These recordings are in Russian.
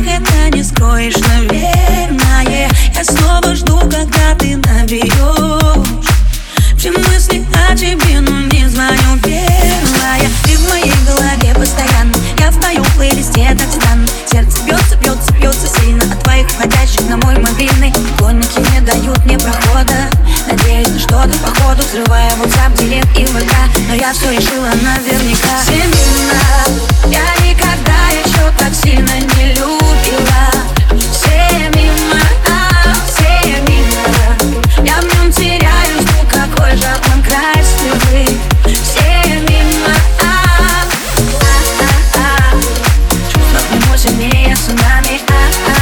Глазах это не скроешь, наверное. Я снова жду, когда ты наберешь Все мысли о тебе, но не звоню первая Ты в моей голове постоянно. Я в твоем плейлисте так странно Сердце бьется, бьется, бьется сильно От твоих входящих на мой мобильный. Поклонники не дают мне прохода. Надеюсь на что-то походу Взрывая WhatsApp, директ и ВК. Но я все решила наверняка. Семена Hoje é me tsunami, ah. ah.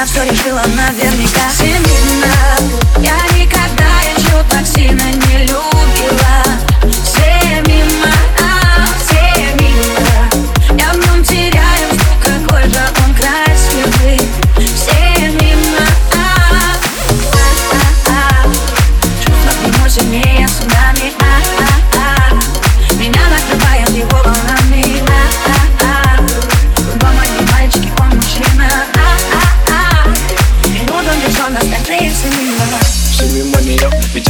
Я все решила наверняка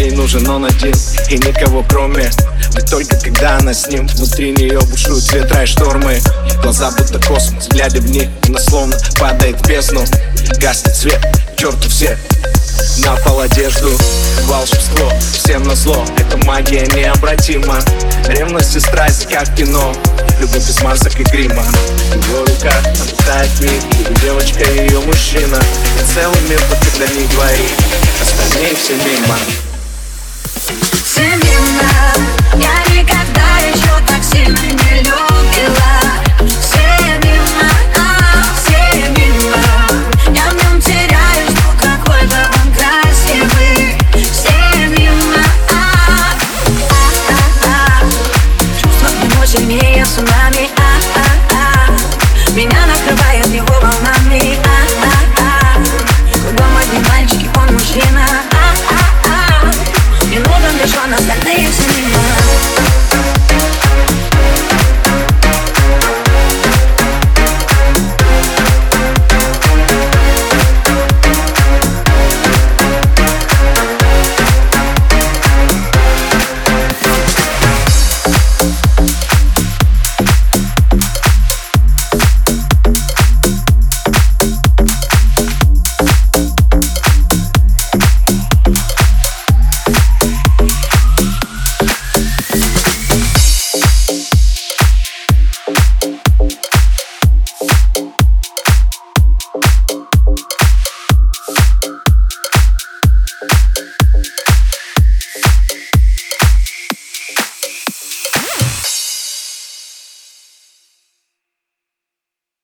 ей нужен он один И никого кроме. Ведь только когда она с ним Внутри нее бушуют ветра и штормы. Глаза будто космос, глядя в них Она словно падает в бездну. Гаснет свет, черту все на пол одежду. Волшебство, всем на зло Эта магия необратима. Ревность и страсть, как кино Любовь без масок и грима. Его руках обитает мир девочка ее мужчина. И целый мир только для них двоих. Остальные все мимо Семена